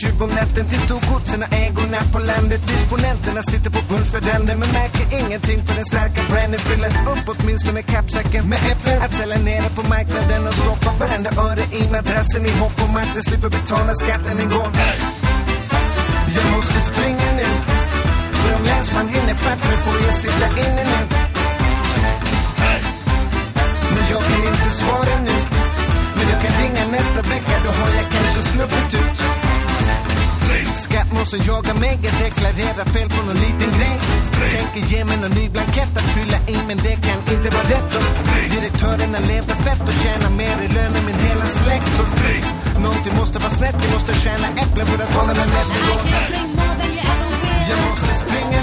tjuv om nätten till storgods sina ägorna på landet. Disponenterna sitter på punsch för den men märker ingenting på den starka brännen. Fyller upp åtminstone kappsäcken med äpplen. Att sälja nere på marknaden och stoppa varenda öre i madrassen i hopp om att jag slipper betala skatten en gång. Jag måste springa nu, för om länsman hinner fatt mig får jag sitta inne som jagar mig Jag deklarerar fel på någon liten grej. Tänker ge mig någon ny blankett att fylla i Men det kan inte vara rätt. Direktörerna lever fett och tjänar mer i lön än min hela släkt. Så någonting måste vara snett Jag måste tjäna äpplen för att hålla mig mätt Jag måste springa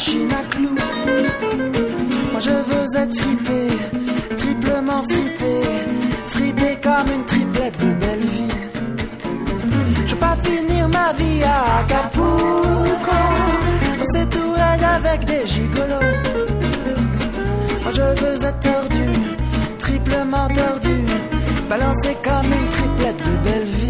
machine à clous. Moi je veux être fripé, triplement fripé, fripé comme une triplette de belle vie. Je veux pas finir ma vie à Acapulco, dans ces tourelles avec des gigolos. Moi je veux être tordu, triplement tordu, balancé comme une triplette de belle vie.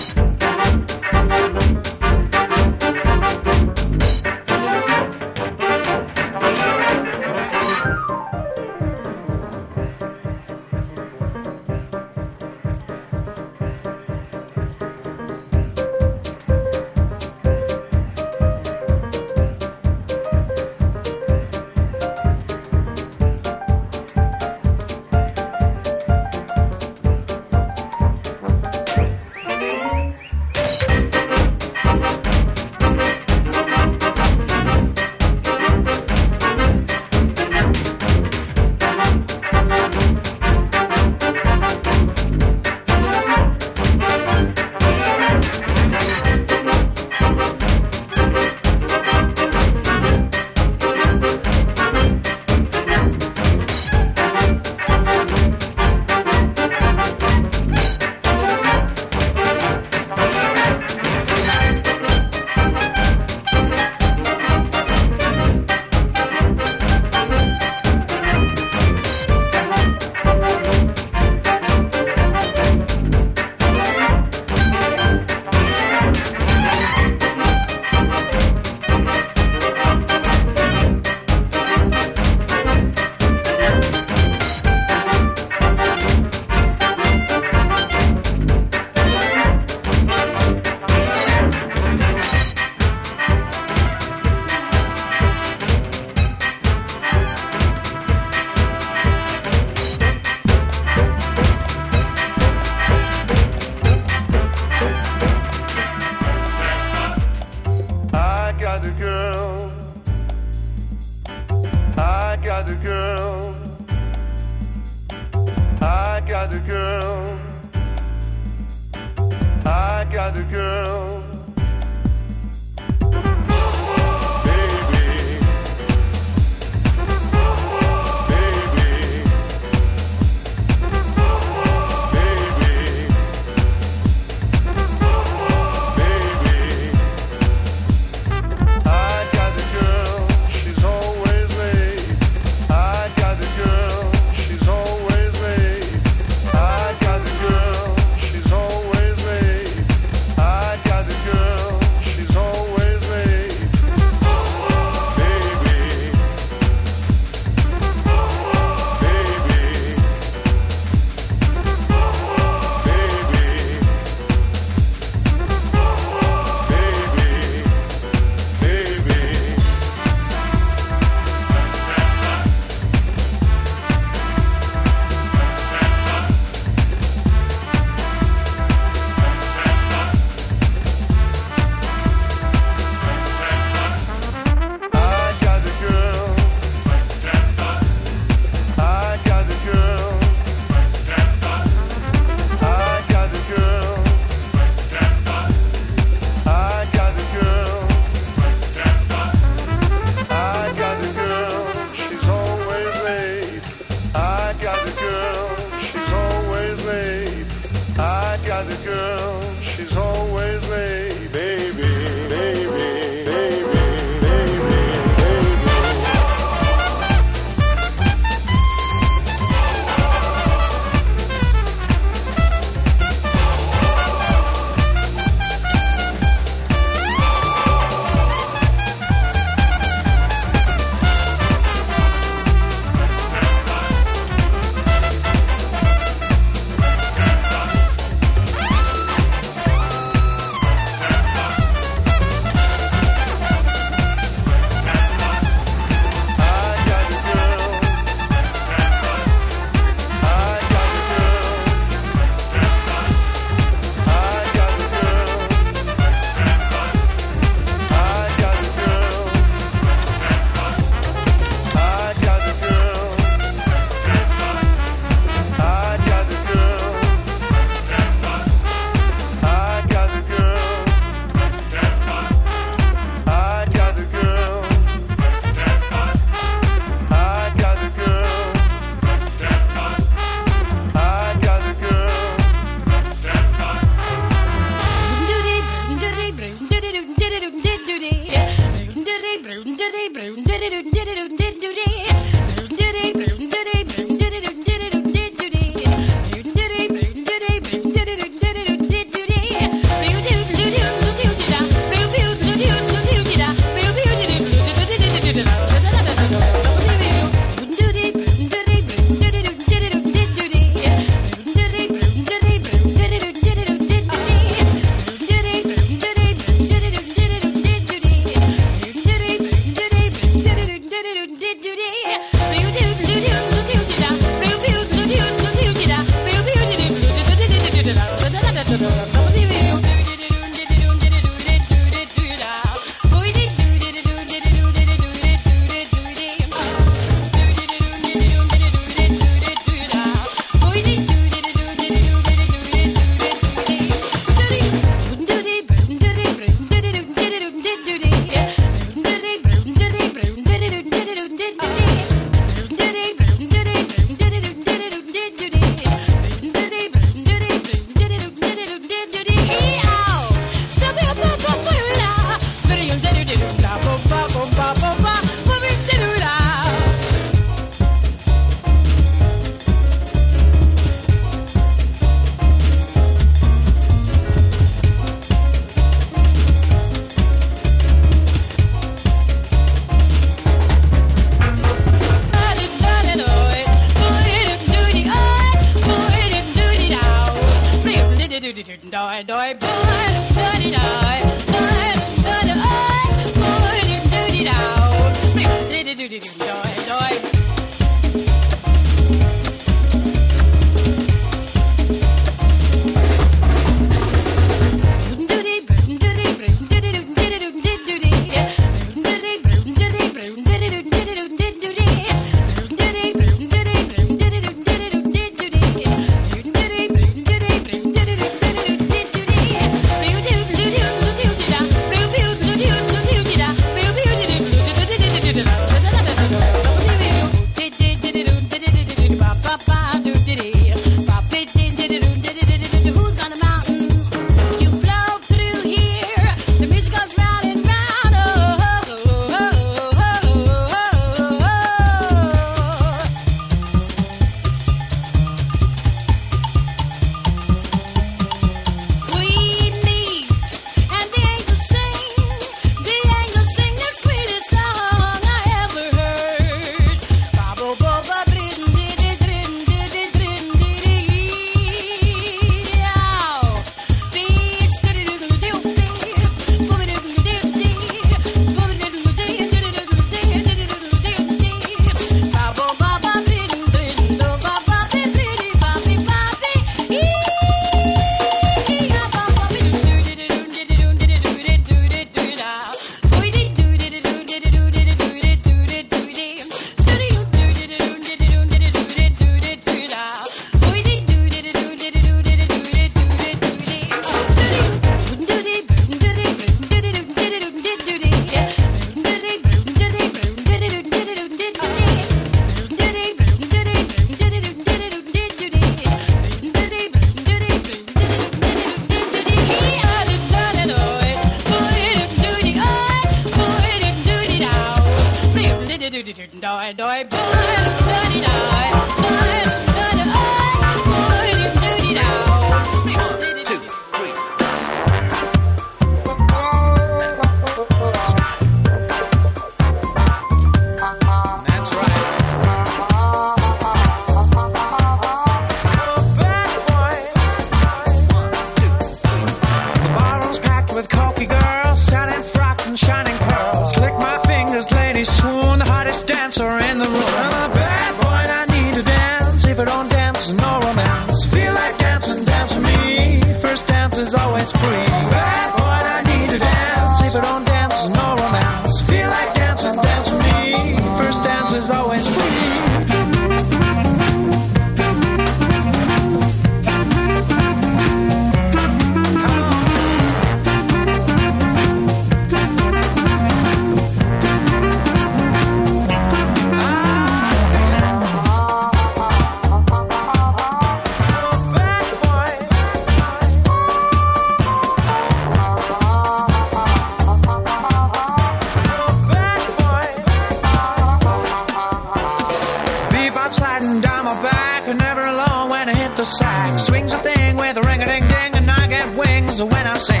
when I sing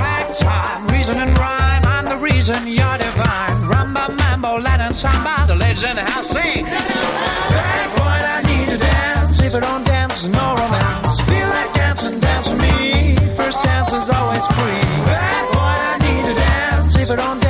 ragtime, reason and rhyme. I'm the reason you're divine. Rumba, mambo, Latin samba. The ladies in the house sing. Bad boy, I need to dance. If I don't dance, no romance. Feel like dancing, dance with me. First dance is always free. Bad boy, I need to dance. If I don't dance,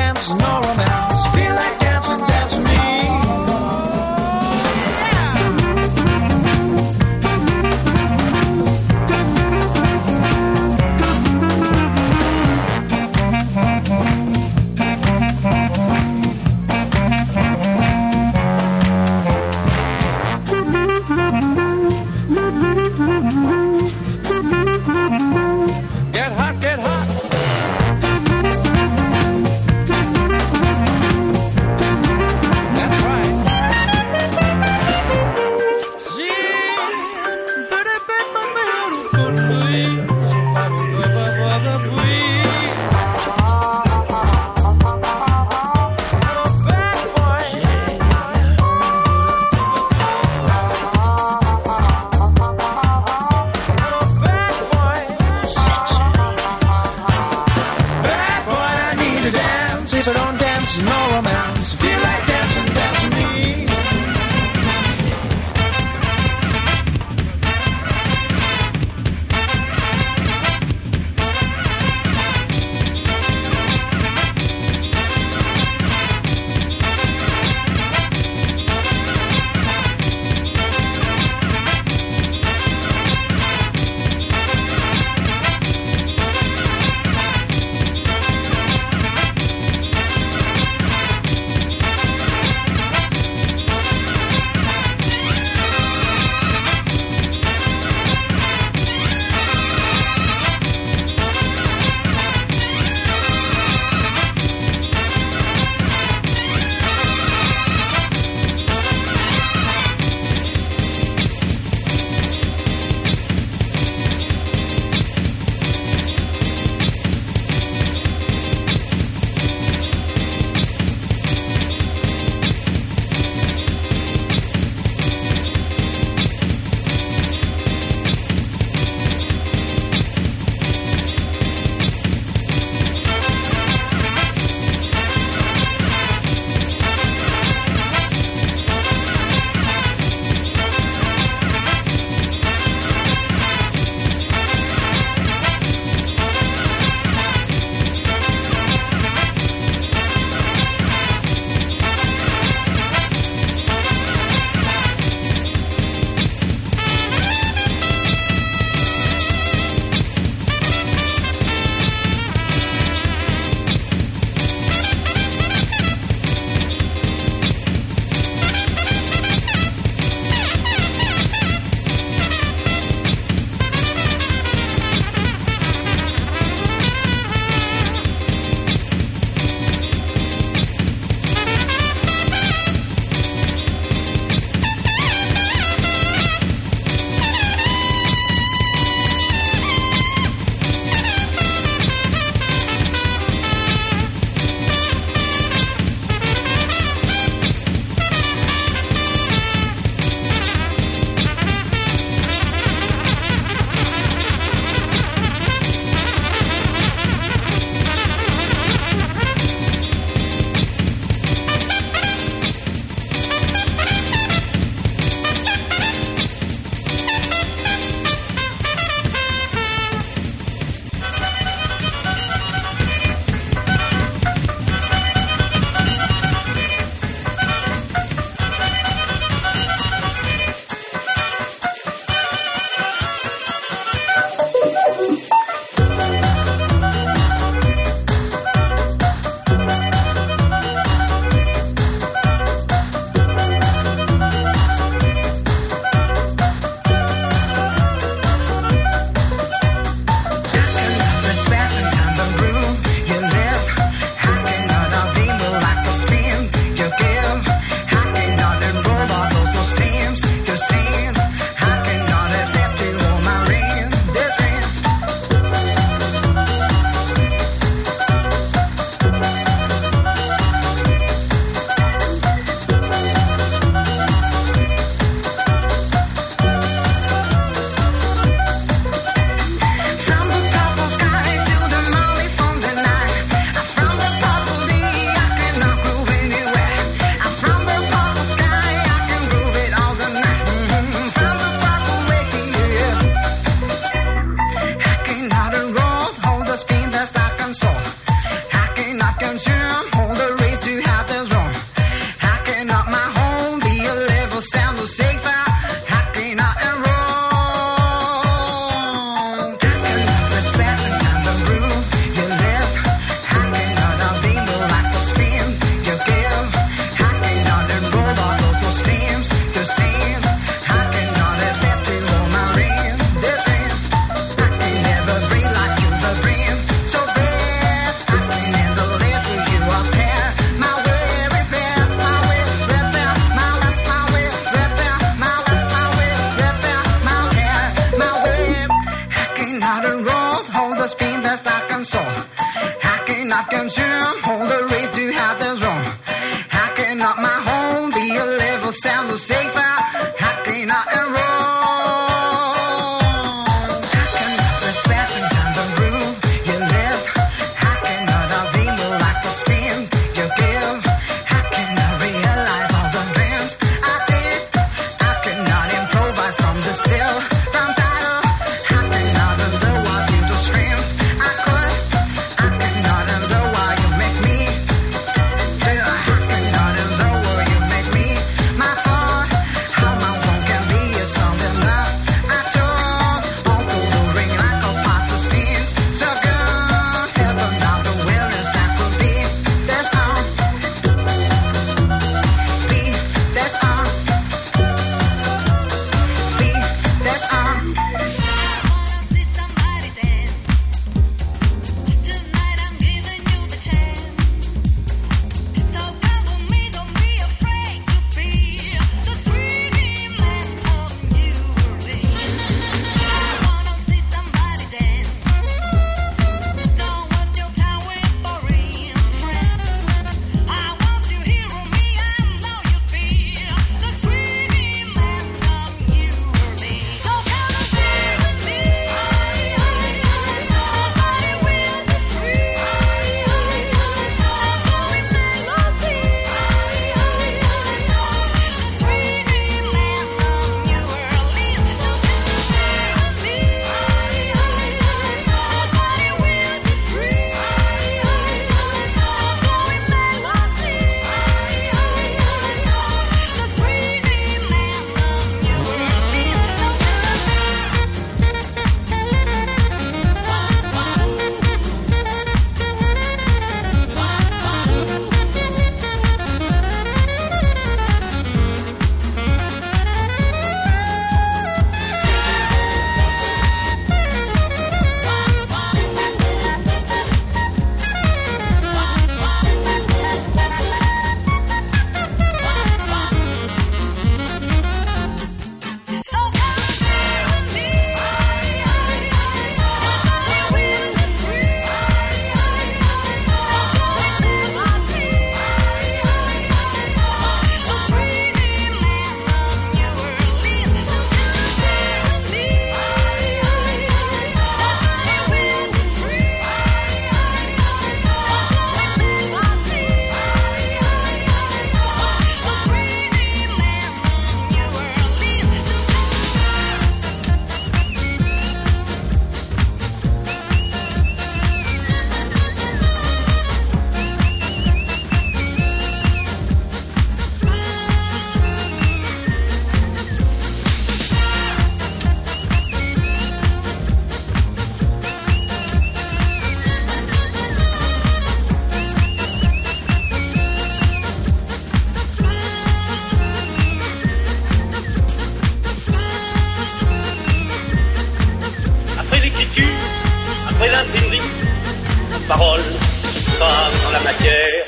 en la matière.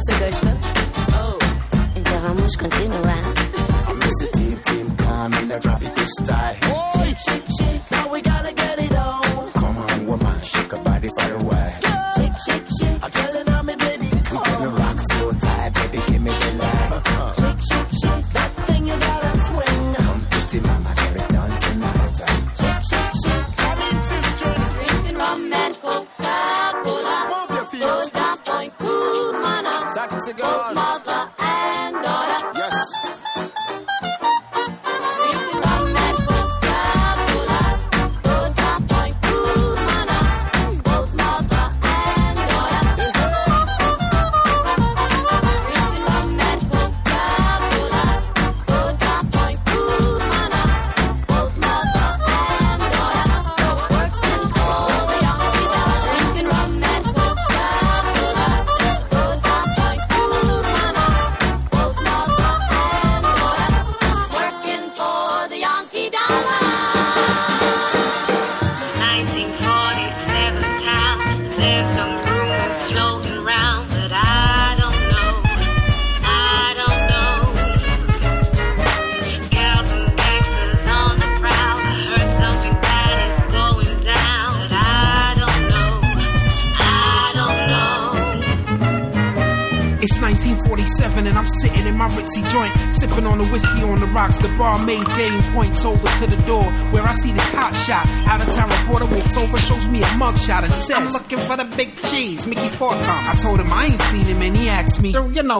você gosta? Oh, então vamos continuar. Mr. Team Team come in a tropical style. Shake, shake, shake.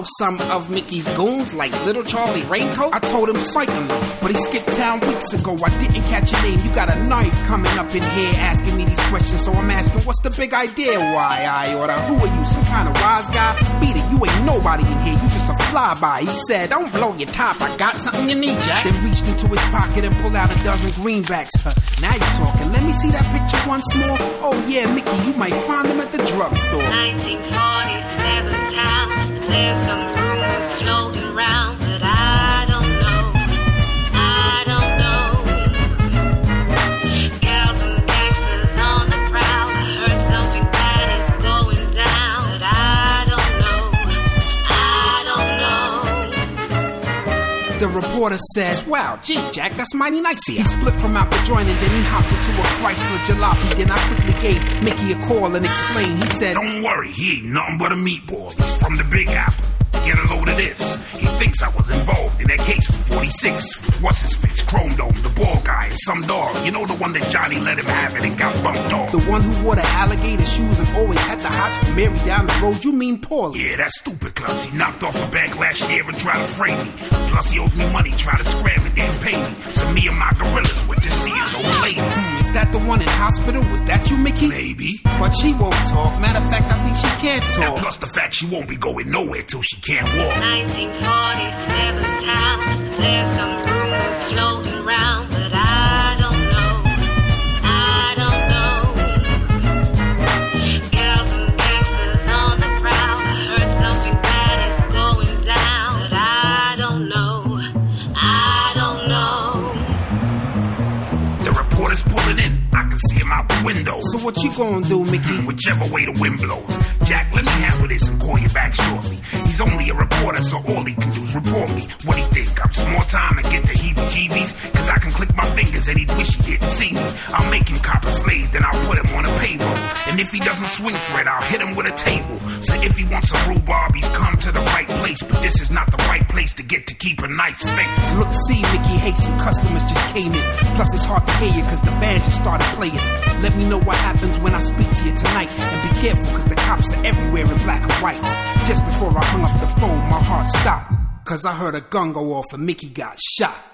Know some of Mickey's goons like Little Charlie Raincoat? I told him certainly, but he skipped town weeks ago. I didn't catch your name. You got a knife coming up in here asking me these questions, so I'm asking, What's the big idea? Why I order? Who are you? Some kind of wise guy? Beat it, you ain't nobody in here. You just a flyby. He said, Don't blow your top. I got something you need, Jack. Then reached into his pocket and pulled out a dozen greenbacks. Now you're talking. Let me see that picture once more. Oh yeah, Mickey, you might find him at the drugstore. 1947 town. There's some reporter said, Wow, gee, Jack, that's mighty nice of you. He split from out the joint and then he hopped into a Chrysler jalopy. Then I quickly gave Mickey a call and explained. He said, Don't worry, he ain't nothing but a meatball. He's from the Big Apple. Get a load of this. Thinks I was involved in that case from 46. What's his face? Chrome Dome, the ball guy, and some dog. You know the one that Johnny let him have it and got bumped off. The one who wore the alligator shoes and always had the hots for Mary down the road. You mean Paulie? Yeah, that stupid clubs. He knocked off a bank last year and tried to frame me. Plus, he owes me money, tried to scram it, didn't pay me. So me and my gorillas went to see his old lady. Is that the one in hospital? Was that you, Mickey? Maybe. But she won't talk. Matter of fact, I think she can't And talk. plus the fact she won't be going nowhere till she can't walk. 1947 town. There's some sexy him out the window. So what you gonna do, Mickey? Whichever way the wind blows. Jack, let me handle this and call you back shortly. He's only a reporter, so all he can do is report me. What he think? I'm small time and get the heebie-jeebies? Cause I can click my fingers and he'd wish he didn't see me. I'll make him cop a slave, then I'll put him on a payroll. And if he doesn't swing for it, I'll hit him with a table. So if he wants some rhubarb, he's come to the right place. But this is not the right place to get to keep a nice face. Look, see, Mickey, hey, some customers just came in. Plus, it's hard to hear you because the band just started playing. Let me know what happens when I speak to you tonight. And be careful because the cops are everywhere in black and whites. Just before I hung up the phone, my heart stopped. Cause I heard a gun go off and Mickey got shot.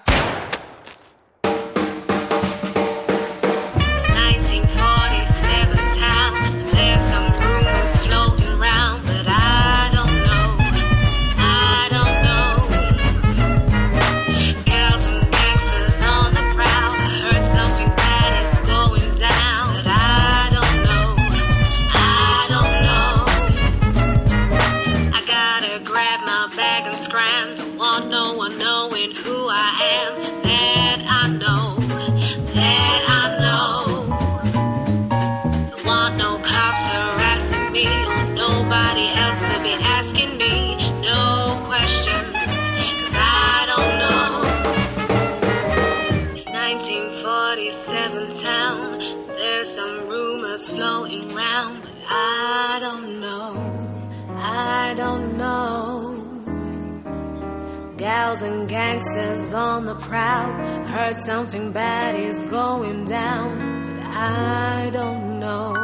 and gangsters on the prowl. Heard something bad is going down, but I don't know.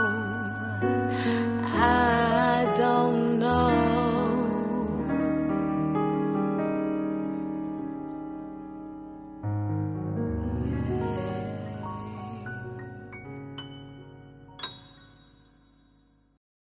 I don't know.